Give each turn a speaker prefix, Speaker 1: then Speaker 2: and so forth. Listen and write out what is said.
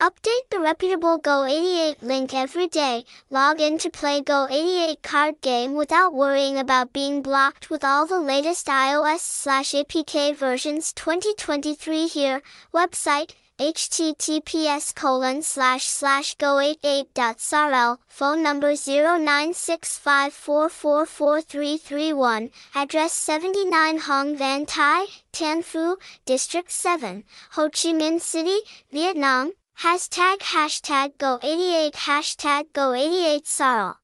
Speaker 1: Update the reputable Go88 link every day. Log in to play Go88 card game without worrying about being blocked with all the latest iOS slash APK versions 2023 here. Website https colon slash slash go88.sarl, phone number 0965444331, address 79 Hoang Van Thai, Tan Phu, District 7, Ho Chi Minh City, Vietnam, hashtag hashtag go88 hashtag go88 sarl.